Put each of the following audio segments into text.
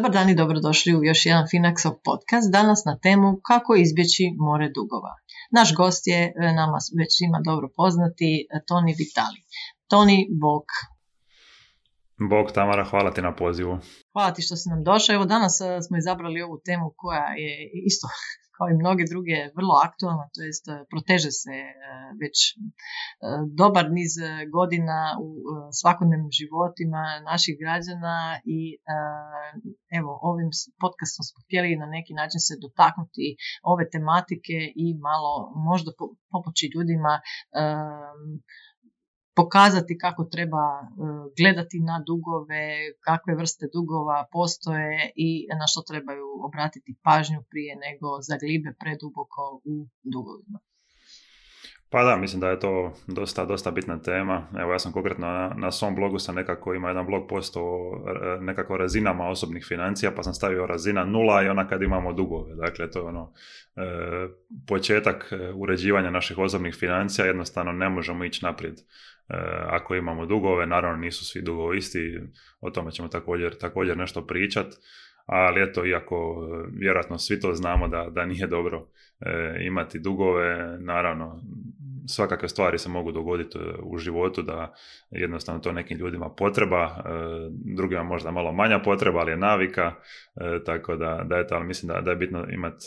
Dobar dan i dobrodošli u još jedan Finaxov podcast. Danas na temu kako izbjeći more dugova. Naš gost je e, nama već svima dobro poznati e, Toni Vitali. Toni, bok. Bog Tamara, hvala ti na pozivu. Hvala ti što si nam došao. Evo danas e, smo izabrali ovu temu koja je isto kao i mnoge druge vrlo aktualna, to jest e, proteže se e, već dobar niz godina u svakodnevnim životima naših građana i evo ovim podcastom smo htjeli na neki način se dotaknuti ove tematike i malo možda pomoći ljudima pokazati kako treba e, gledati na dugove, kakve vrste dugova postoje i na što trebaju obratiti pažnju prije nego zaglibe preduboko u dugovima. Pa da, mislim da je to dosta, dosta bitna tema. Evo ja sam konkretno na, na svom blogu sam nekako ima jedan blog post o nekako razinama osobnih financija, pa sam stavio razina nula i ona kad imamo dugove. Dakle, to je ono e, početak e, uređivanja naših osobnih financija, jednostavno ne možemo ići naprijed E, ako imamo dugove, naravno nisu svi dugovi isti, o tome ćemo također, također nešto pričat, ali eto, iako e, vjerojatno svi to znamo da, da nije dobro e, imati dugove, naravno svakakve stvari se mogu dogoditi e, u životu da jednostavno to nekim ljudima potreba, e, drugima možda malo manja potreba, ali je navika, e, tako da, da je to, ali mislim da, da je bitno imati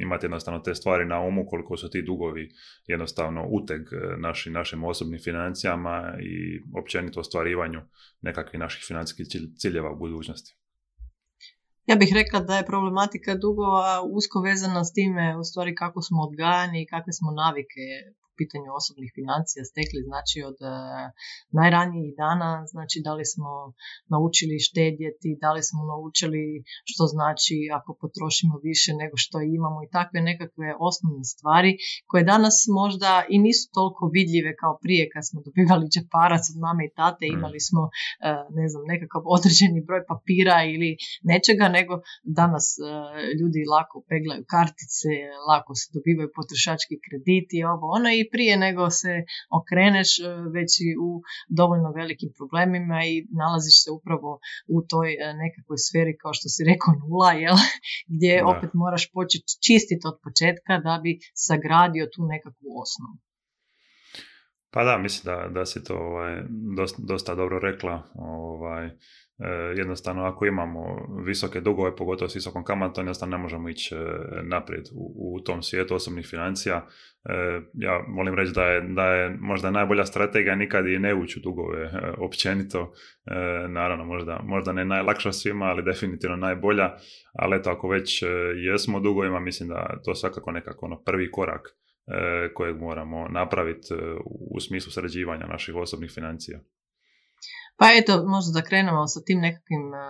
imat jednostavno te stvari na umu koliko su ti dugovi jednostavno uteg naši, našim osobnim financijama i općenito ostvarivanju nekakvih naših financijskih ciljeva u budućnosti. Ja bih rekla da je problematika dugova usko vezana s time u stvari kako smo odgajani i kakve smo navike pitanju osobnih financija stekli znači od uh, najranijih dana, znači da li smo naučili štedjeti, da li smo naučili što znači ako potrošimo više nego što imamo i takve nekakve osnovne stvari koje danas možda i nisu toliko vidljive kao prije kad smo dobivali džeparac od mame i tate, mm. imali smo uh, ne znam nekakav određeni broj papira ili nečega, nego danas uh, ljudi lako peglaju kartice, lako se dobivaju potrošački krediti, ovo ono i prije nego se okreneš e, već i u dovoljno velikim problemima i nalaziš se upravo u toj e, nekakvoj sferi kao što si rekao nula, jel? gdje opet moraš početi čistiti od početka da bi sagradio tu nekakvu osnovu. Pa da, mislim da, da si to ovaj, dosta, dosta dobro rekla. Ovaj, jednostavno ako imamo visoke dugove, pogotovo s visokom kamatom, jednostavno ne možemo ići e, naprijed u, u tom svijetu osobnih financija. E, ja volim reći da je, da je možda najbolja strategija nikad i ne ući u dugove općenito. Naravno, možda, možda ne najlakša svima, ali definitivno najbolja. Ali eto, ako već jesmo dugovima, mislim da to svakako nekako ono prvi korak kojeg moramo napraviti u smislu sređivanja naših osobnih financija. Pa eto, možda da krenemo sa tim nekakvim e,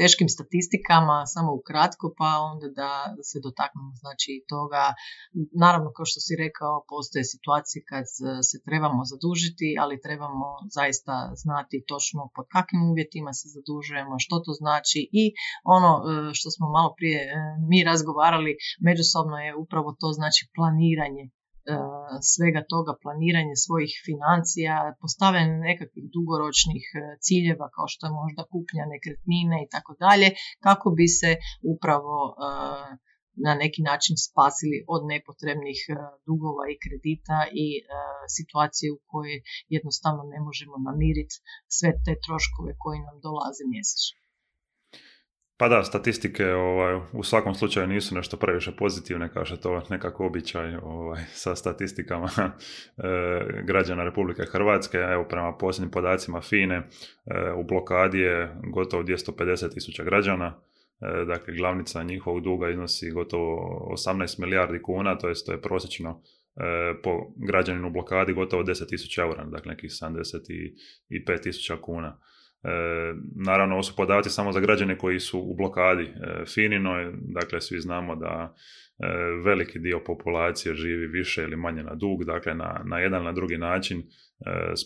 teškim statistikama, samo ukratko, pa onda da se dotaknemo znači toga. Naravno, kao što si rekao, postoje situacije kad se trebamo zadužiti, ali trebamo zaista znati točno pod kakvim uvjetima se zadužujemo, što to znači i ono e, što smo malo prije e, mi razgovarali međusobno je upravo to znači planiranje E, svega toga planiranje svojih financija, postavljanje nekakvih dugoročnih e, ciljeva kao što je možda kupnja nekretnine i tako dalje, kako bi se upravo e, na neki način spasili od nepotrebnih dugova i kredita i situacije u kojoj jednostavno ne možemo namiriti sve te troškove koji nam dolaze mjesečno. Pa da, statistike ovaj, u svakom slučaju nisu nešto previše pozitivne, kao što to nekako običaj ovaj, sa statistikama e, građana Republike Hrvatske. Evo, prema posljednjim podacima FINE, e, u blokadi je gotovo 250 tisuća građana, e, dakle glavnica njihovog duga iznosi gotovo 18 milijardi kuna, to je, to je prosječno po građaninu u blokadi gotovo 10 tisuća eura, dakle nekih 75 tisuća kuna. E, naravno, ovo su podaci samo za građane koji su u blokadi e, Fininoj, dakle svi znamo da veliki dio populacije živi više ili manje na dug, dakle na, na jedan na drugi način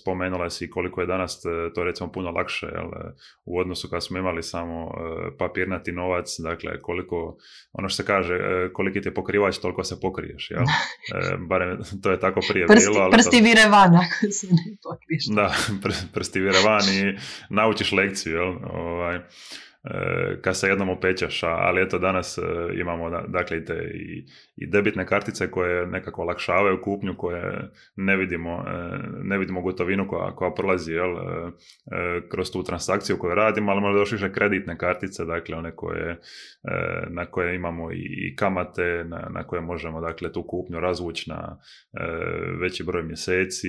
spomenula si koliko je danas to recimo puno lakše jel, u odnosu kad smo imali samo papirnati novac, dakle koliko, ono što se kaže, koliki ti je pokrivač, toliko se pokriješ, jel? Barem to je tako prije prsti, bilo. Ali prsti to... vire van ako se ne pokriješ. Da, prsti vire van i naučiš lekciju, jel? Ovaj, E, kad se jednom opećaš, ali eto danas e, imamo dakle te i, i debitne kartice koje nekako olakšavaju kupnju, koje ne vidimo, e, ne vidimo gotovinu koja, koja prolazi jel, kroz tu transakciju koju radimo, ali možda još više kreditne kartice, dakle one koje, na koje imamo i kamate, na, na koje možemo dakle tu kupnju razvući na veći broj mjeseci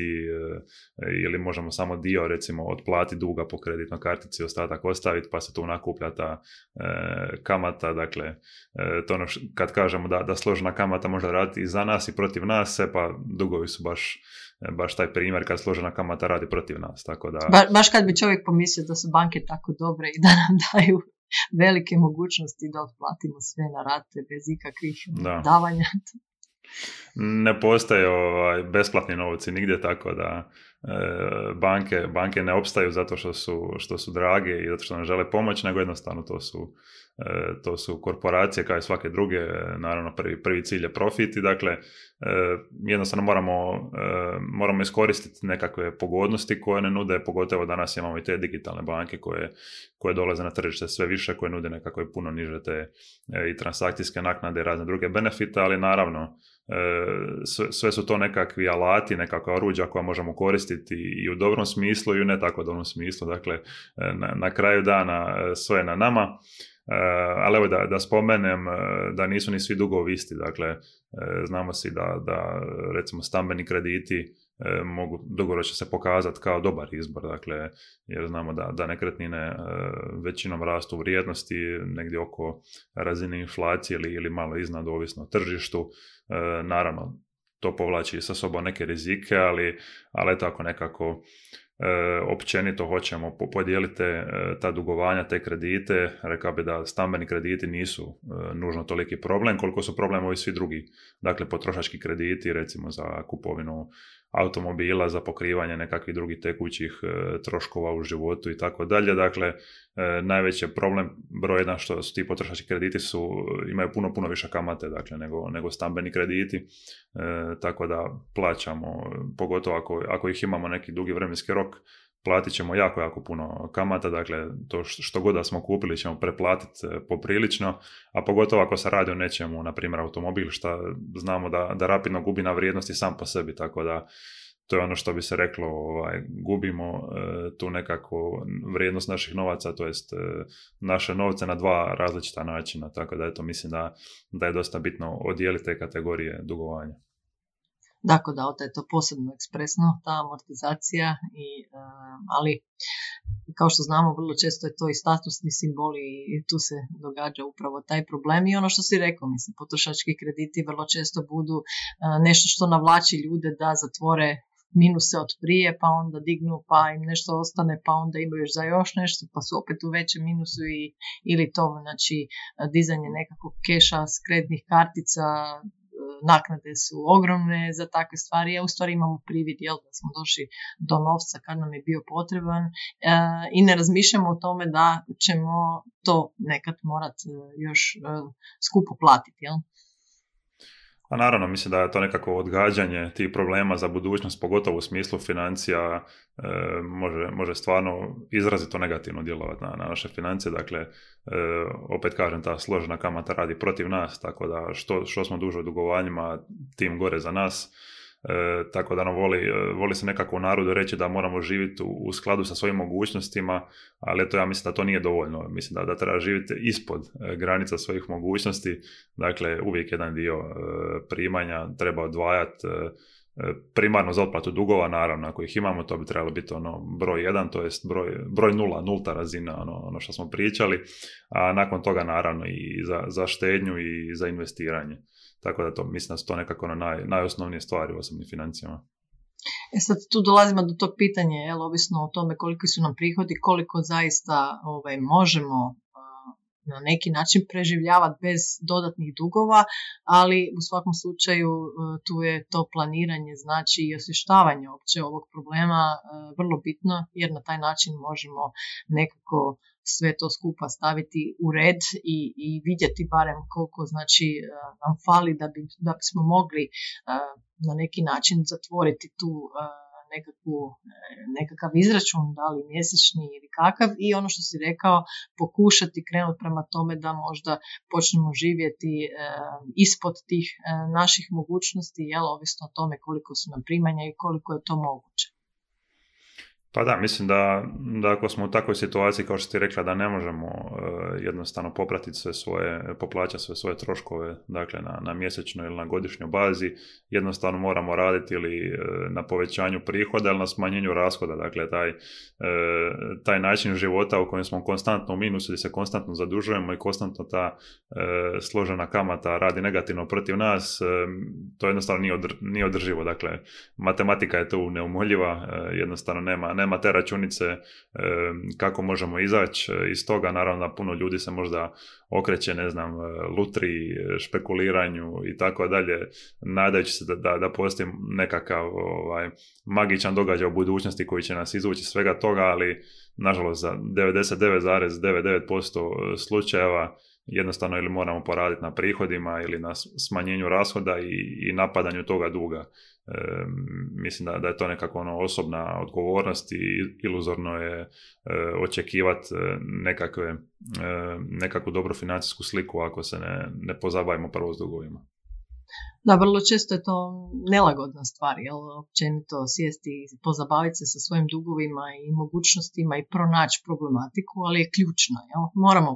ili možemo samo dio recimo otplati duga po kreditnoj kartici, ostatak ostaviti pa se tu nakuplja ta e, kamata, dakle, e, to ono kad kažemo da, da složena kamata može raditi i za nas i protiv nas, e, pa dugovi su baš e, baš taj primjer kad složena kamata radi protiv nas. Tako da... Ba, baš kad bi čovjek pomislio da su banke tako dobre i da nam daju velike mogućnosti da otplatimo sve na rate bez ikakvih da. davanja. Ne postoje ovaj, besplatni novci nigdje, tako da E, banke, banke ne opstaju zato što su, što su drage i zato što nam žele pomoć, nego jednostavno to su, to su korporacije kao i svake druge, naravno prvi, prvi cilj je profit i dakle e, jednostavno moramo, moramo iskoristiti nekakve pogodnosti koje ne nude, pogotovo danas imamo i te digitalne banke koje, koje dolaze na tržište sve više, koje nude nekakve puno niže te i transakcijske naknade i razne druge benefite, ali naravno sve su to nekakvi alati, nekakva oruđa koja možemo koristiti i u dobrom smislu i u ne tako dobrom smislu. Dakle, na, na kraju dana e, sve je na nama. E, ali evo da, da spomenem e, da nisu ni svi dugovi isti. Dakle, znamo si da, da recimo stambeni krediti mogu dugoročno se pokazati kao dobar izbor, dakle, jer znamo da, da nekretnine većinom rastu u vrijednosti, negdje oko razine inflacije ili, ili malo iznad, ovisno o tržištu, naravno, to povlači sa sobom neke rizike, ali, ali tako nekako općenito hoćemo podijeliti e, ta dugovanja, te kredite. Rekao bi da stambeni krediti nisu nužno toliki problem, koliko su problem ovi svi drugi. Dakle, potrošački krediti, recimo za kupovinu automobila za pokrivanje nekakvih drugih tekućih e, troškova u životu i tako dalje. Dakle, e, najveći problem broj jedan što su ti potrošački krediti su, imaju puno, puno više kamate dakle, nego, nego stambeni krediti, e, tako da plaćamo, pogotovo ako, ako ih imamo neki dugi vremenski rok, platit ćemo jako, jako puno kamata, dakle to što god da smo kupili ćemo preplatiti e, poprilično, a pogotovo ako se radi o nečemu, na primjer automobil, što znamo da, da rapidno gubi na vrijednosti sam po sebi, tako da to je ono što bi se reklo, ovaj, gubimo e, tu nekako vrijednost naših novaca, to jest e, naše novce na dva različita načina, tako da eto mislim da, da je dosta bitno odijeliti te kategorije dugovanja. Dakle, da, je to posebno ekspresno, ta amortizacija, i, ali kao što znamo, vrlo često je to i statusni simboli i tu se događa upravo taj problem. I ono što si rekao, mislim, potrošački krediti vrlo često budu nešto što navlači ljude da zatvore minuse od prije, pa onda dignu, pa im nešto ostane, pa onda imaju još za još nešto, pa su opet u većem minusu i, ili to, znači, dizanje nekakvog keša s kreditnih kartica, naknade su ogromne za takve stvari, a u stvari imamo privid jel, da smo došli do novca kad nam je bio potreban e, i ne razmišljamo o tome da ćemo to nekad morat e, još e, skupo platiti. Jel? A naravno, mislim da je to nekako odgađanje tih problema za budućnost, pogotovo u smislu financija, e, može, može stvarno izrazito negativno djelovati na, na naše financije. Dakle, e, opet kažem, ta složena kamata radi protiv nas, tako da što, što smo duže u dugovanjima, tim gore za nas. E, tako da nam voli, e, voli se nekako u narodu reći da moramo živjeti u, skladu sa svojim mogućnostima, ali eto ja mislim da to nije dovoljno. Mislim da, da treba živjeti ispod e, granica svojih mogućnosti, dakle uvijek jedan dio e, primanja treba odvajati primarno za otplatu dugova, naravno, ako ih imamo, to bi trebalo biti ono broj jedan, to jest broj, broj nula, nulta razina, ono, ono što smo pričali, a nakon toga naravno i za, za štednju i za investiranje. Tako da to, mislim da su to nekako ono naj, najosnovnije stvari u osobnim financijama. E sad tu dolazimo do tog pitanja, jel, ovisno o tome koliki su nam prihodi, koliko zaista ovaj, možemo na neki način preživljavati bez dodatnih dugova, ali u svakom slučaju e, tu je to planiranje, znači i osvještavanje opće ovog problema e, vrlo bitno jer na taj način možemo nekako sve to skupa staviti u red i, i vidjeti barem koliko znači e, nam fali da, bi, da bismo mogli na neki način zatvoriti tu nekakvu, e, nekakav izračun, da li mjesečni ili kakav i ono što si rekao, pokušati krenuti prema tome da možda počnemo živjeti e, ispod tih e, naših mogućnosti, jel, ovisno o tome koliko su nam primanja i koliko je to moguće. Pa da, mislim da, da ako smo u takvoj situaciji, kao što ti rekla, da ne možemo uh, jednostavno popratiti sve svoje, poplaćati sve svoje troškove, dakle na, na mjesečnoj ili na godišnjoj bazi, jednostavno moramo raditi ili e, na povećanju prihoda ili na smanjenju rashoda, dakle taj, uh, taj način života u kojem smo konstantno u minusu, gdje se konstantno zadužujemo i konstantno ta složena kamata radi negativno protiv nas, to jednostavno nije, nije održivo, dakle matematika je tu neumoljiva, jednostavno nema nema te računice kako možemo izaći e, iz toga. Naravno da puno ljudi se možda okreće, ne znam, e, lutri, špekuliranju i tako dalje, nadajući se da, da, da postoji nekakav ovaj, magičan događaj u budućnosti koji će nas izvući svega toga, ali nažalost za 99,99% slučajeva jednostavno ili moramo poraditi na prihodima ili na smanjenju rashoda i, i napadanju toga duga mislim da, da je to nekako ono osobna odgovornost i iluzorno je e, očekivati e, nekakve, e, nekakvu dobru financijsku sliku ako se ne, ne pozabavimo prvo s dugovima. Da, vrlo često je to nelagodna stvar, jel, općenito sjesti i pozabaviti se sa svojim dugovima i mogućnostima i pronaći problematiku, ali je ključna, jel, moramo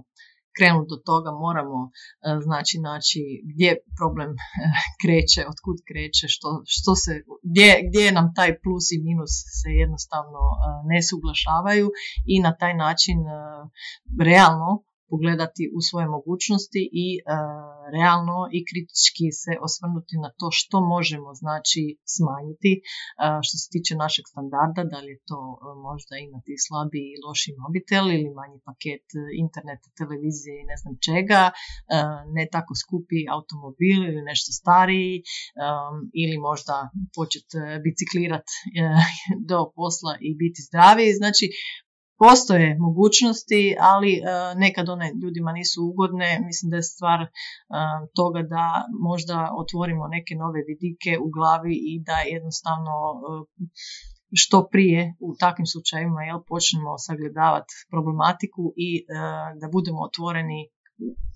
krenuti do toga, moramo e, znači naći gdje problem e, kreće, otkud kreće, što, što se, gdje, gdje nam taj plus i minus se jednostavno e, ne suglašavaju i na taj način realno pogledati u svoje mogućnosti i e, realno i kritički se osvrnuti na to što možemo znači smanjiti e, što se tiče našeg standarda, da li je to e, možda imati slabi i loši mobitel ili manji paket interneta, televizije i ne znam čega, ne tako skupi automobil ili nešto stariji ili možda početi biciklirati do posla i biti zdraviji. Znači, postoje mogućnosti, ali uh, nekad one ljudima nisu ugodne. Mislim da je stvar uh, toga da možda otvorimo neke nove vidike u glavi i da jednostavno uh, što prije u takvim slučajevima jel, počnemo sagledavati problematiku i da budemo otvoreni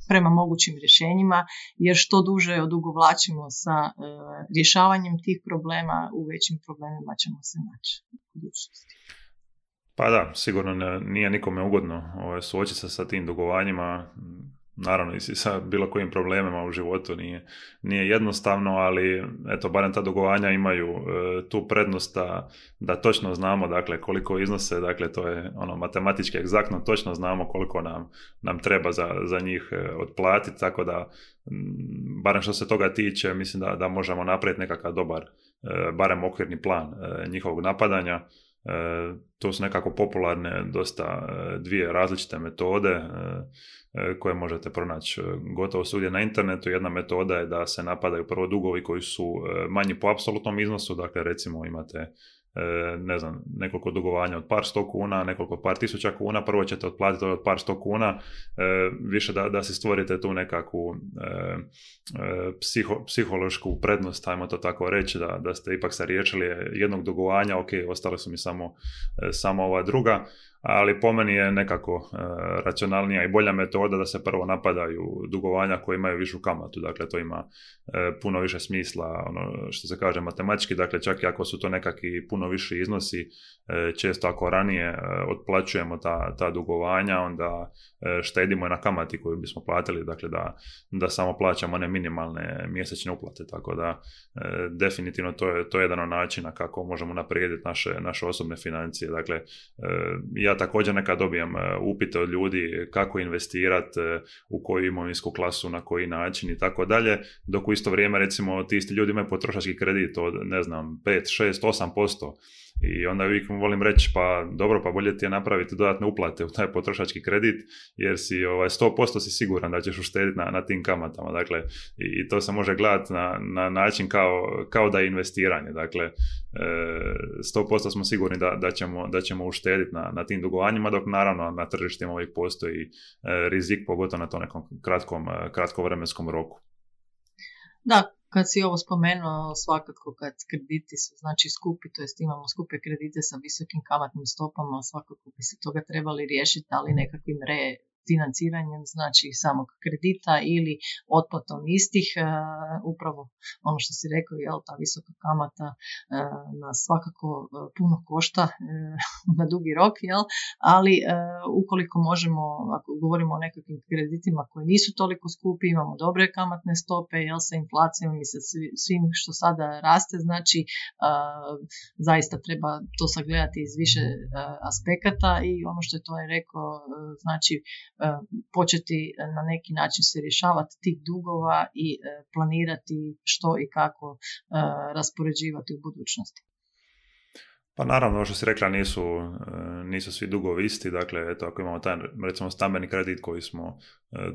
prema mogućim rješenjima, jer što duže odugovlačimo sa rješavanjem tih problema, u većim problemima ćemo se naći u budućnosti. Pa da, sigurno nije nikome ugodno ovaj, suočiti se sa tim dugovanjima, naravno i sa bilo kojim problemima u životu nije, nije jednostavno, ali eto, barem ta dugovanja imaju e, tu prednost da, da točno znamo dakle, koliko iznose, dakle to je ono matematički egzaktno, točno znamo koliko nam, nam treba za, za njih e, otplatiti, tako da barem što se toga tiče, mislim da, da možemo napraviti nekakav dobar, e, barem okvirni plan njihovog napadanja. E, to su nekako popularne dosta e, dvije različite metode e, koje možete pronaći gotovo svugdje na internetu. Jedna metoda je da se napadaju prvo dugovi koji su manji po apsolutnom iznosu, dakle recimo imate E, ne znam, nekoliko dugovanja od par sto kuna, nekoliko par tisuća kuna, prvo ćete otplatiti od par sto kuna, e, više da, da si stvorite tu nekakvu e, psiho, psihološku prednost, ajmo to tako reći, da, da ste ipak se riješili jednog dugovanja, ok, ostale su mi samo, samo ova druga, ali po meni je nekako e, racionalnija i bolja metoda da se prvo napadaju dugovanja koje imaju višu kamatu, dakle to ima e, puno više smisla, ono što se kaže matematički, dakle čak i ako su to nekakvi puno viši iznosi, e, često ako ranije otplaćujemo ta, ta dugovanja, onda štedimo na kamati koju bismo platili, dakle da, da samo plaćamo one minimalne mjesečne uplate, tako da definitivno to je, to je jedan od načina kako možemo naprijediti naše, naše osobne financije, dakle ja također nekad dobijem e, upite od ljudi kako investirati, e, u koju imovinsku klasu, na koji način i tako dalje, dok u isto vrijeme recimo ti isti ljudi imaju potrošački kredit od ne znam 5, 6, 8% to. I onda uvijek volim reći, pa dobro, pa bolje ti je napraviti dodatne uplate u taj potrošački kredit, jer si ovaj, 100% si siguran da ćeš uštediti na, na tim kamatama. Dakle, i, to se može gledati na, na način kao, kao da je investiranje. Dakle, e, 100% smo sigurni da, da, ćemo, da ćemo uštediti na, na tim dugovanjima, dok naravno na tržištima uvijek postoji e, rizik, pogotovo na tom nekom kratkom, e, kratkovremenskom roku. Da, kad si ovo spomenuo, svakako kad krediti su znači skupi, to jest imamo skupe kredite sa visokim kamatnim stopama, svakako bi se toga trebali riješiti, ali nekakvim re, financiranjem znači samog kredita ili otplatom istih. E, upravo ono što si rekao, jel, ta visoka kamata e, nas svakako e, puno košta na dugi rok, jel, ali ukoliko možemo, ako govorimo o nekakvim kreditima koji nisu toliko skupi, imamo dobre kamatne stope, jel, sa inflacijom i sa svim što sada raste, znači zaista treba to sagledati iz više aspekata i ono što je to je rekao, znači početi na neki način se rješavati tih dugova i e, planirati što i kako raspoređivati u budućnosti. Pa naravno, što si rekla, nisu, nisu svi dugovi isti, dakle, eto, ako imamo taj, recimo, stambeni kredit koji smo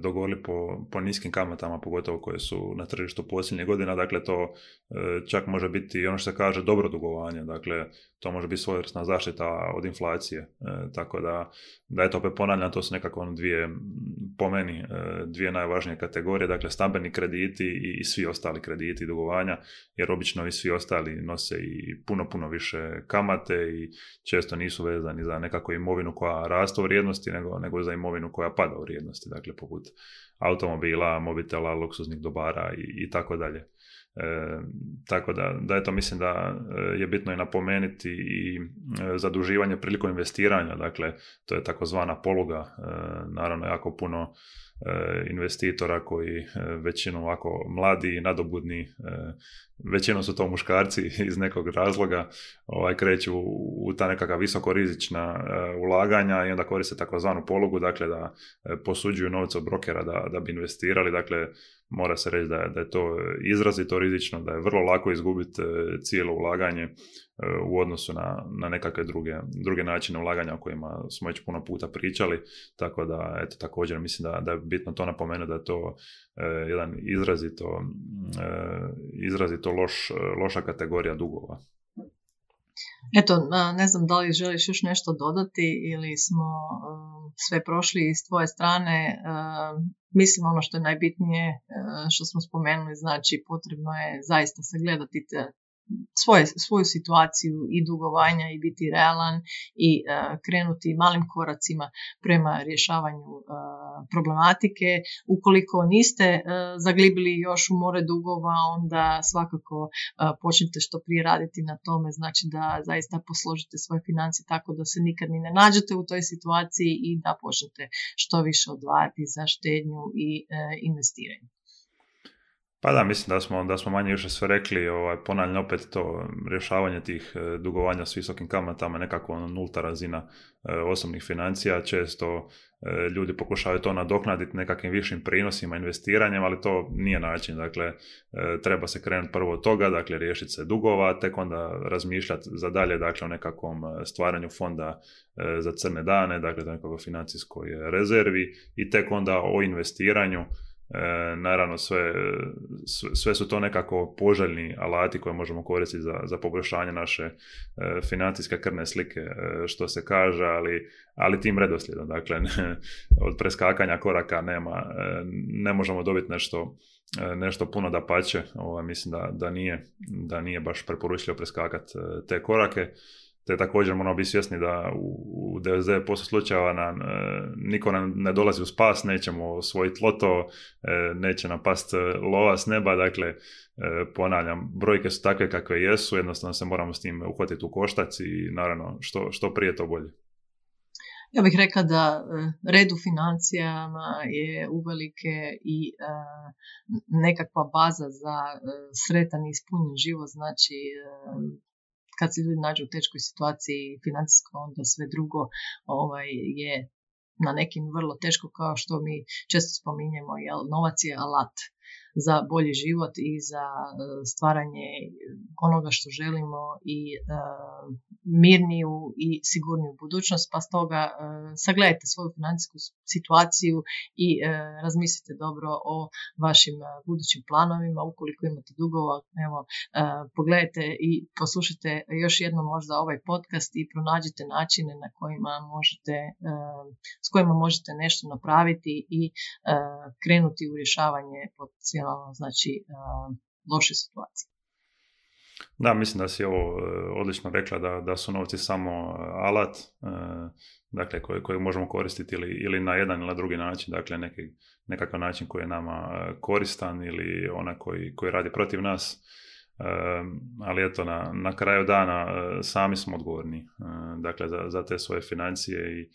dogovorili po, po niskim kamatama, pogotovo koje su na tržištu posljednjih godina, dakle, to čak može biti ono što se kaže dobro dugovanje, dakle, to može biti svojevrsna zaštita od inflacije. E, tako da, da eto opet ponavljam, to su nekako ono dvije, po meni, e, dvije najvažnije kategorije, dakle stambeni krediti i, i svi ostali krediti dugovanja, jer obično i svi ostali nose i puno, puno više kamate i često nisu vezani za nekakvu imovinu koja raste u vrijednosti, nego, nego za imovinu koja pada u vrijednosti, dakle poput automobila, mobitela, luksuznih dobara i, i tako dalje. E, tako da, da eto mislim da e, je bitno i napomenuti i e, zaduživanje prilikom investiranja, dakle to je takozvana poluga, e, naravno jako puno investitora koji većinu ovako mladi i nadobudni, većinom su to muškarci iz nekog razloga, ovaj, kreću u ta nekakva visoko rizična ulaganja i onda koriste takozvanu polugu, dakle da posuđuju novce od brokera da, da bi investirali, dakle mora se reći da je, da je to izrazito rizično, da je vrlo lako izgubiti cijelo ulaganje u odnosu na, na nekakve druge, druge načine ulaganja o kojima smo već puno puta pričali, tako da eto također mislim da, da je bitno to napomenuti da je to e, jedan izrazito, izrazito loš, loša kategorija dugova. Eto, ne znam da li želiš još nešto dodati ili smo sve prošli iz tvoje strane. Mislim ono što je najbitnije što smo spomenuli, znači potrebno je zaista sagledati svoje, svoju situaciju i dugovanja i biti realan i uh, krenuti malim koracima prema rješavanju uh, problematike. Ukoliko niste uh, zaglibili još u more dugova, onda svakako počnite što prije raditi na tome, znači da zaista posložite svoje financije tako da se nikad ni ne nađete u toj situaciji i da počnete što više odvajati za štednju i investiranje. Pa da, mislim da smo, da smo manje više sve rekli, ovaj, ponavljam opet to rješavanje tih e, dugovanja s visokim kamatama, nekako ono nulta razina e, osobnih financija, često e, ljudi pokušavaju to nadoknaditi nekakvim višim prinosima, investiranjem, ali to nije način, dakle treba se krenuti prvo od toga, dakle riješiti se dugova, tek onda razmišljati za dalje, dakle o nekakvom stvaranju fonda za crne dane, dakle nekakvoj financijskoj rezervi i tek onda o investiranju E, naravno sve, sve su to nekako poželjni alati koje možemo koristiti za, za poboljšanje naše e, financijske krvne slike, e, što se kaže, ali, ali tim redoslijedom. Dakle, od preskakanja koraka nema, ne možemo dobiti nešto, nešto puno da pače. Ovo, mislim da, da, nije, da nije baš preporučljivo preskakati te korake te također moramo biti svjesni da u, u 99% slučajeva nam, e, niko nam ne dolazi u spas, nećemo osvojiti loto, e, neće nam past e, lova s neba, dakle e, ponavljam, brojke su takve kakve jesu, jednostavno se moramo s tim uhvatiti u koštac i naravno što, što prije to bolje. Ja bih rekla da red u financijama je uvelike i nekakva baza za sretan i ispunjen život, znači kad se ljudi nađu u teškoj situaciji financijsko, onda sve drugo ovaj, je na nekim vrlo teško kao što mi često spominjemo, jel, novac je alat. Za bolji život i za stvaranje onoga što želimo i mirniju i sigurniju budućnost, pa stoga sagledajte svoju financijsku situaciju i razmislite dobro o vašim budućim planovima. Ukoliko imate dugova, evo, pogledajte i poslušajte još jednom možda ovaj podcast i pronađite načine na kojima možete, s kojima možete nešto napraviti i krenuti u rješavanje potencijalno znači loše situacije. Da, mislim da si ovo odlično rekla da, da su novci samo alat dakle, koji, koji možemo koristiti ili, ili na jedan ili na drugi način, dakle neki, nekakav način koji je nama koristan ili onaj koji, koji radi protiv nas ali eto, na, na kraju dana e, sami smo odgovorni e, dakle, za, za te svoje financije i,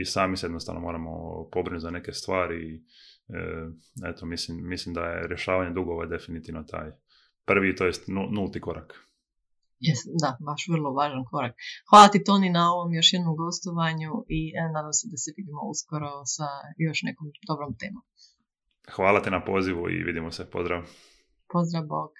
i sami se jednostavno moramo pobrinuti za neke stvari i e, eto, mislim, mislim da je rješavanje dugova definitivno taj prvi, to jest nulti korak. da, baš vrlo važan korak. Hvala ti Toni na ovom još jednom gostovanju i nadam se da se vidimo uskoro sa još nekom dobrom temom. Hvala te na pozivu i vidimo se. Pozdrav. Pozdrav, Bog.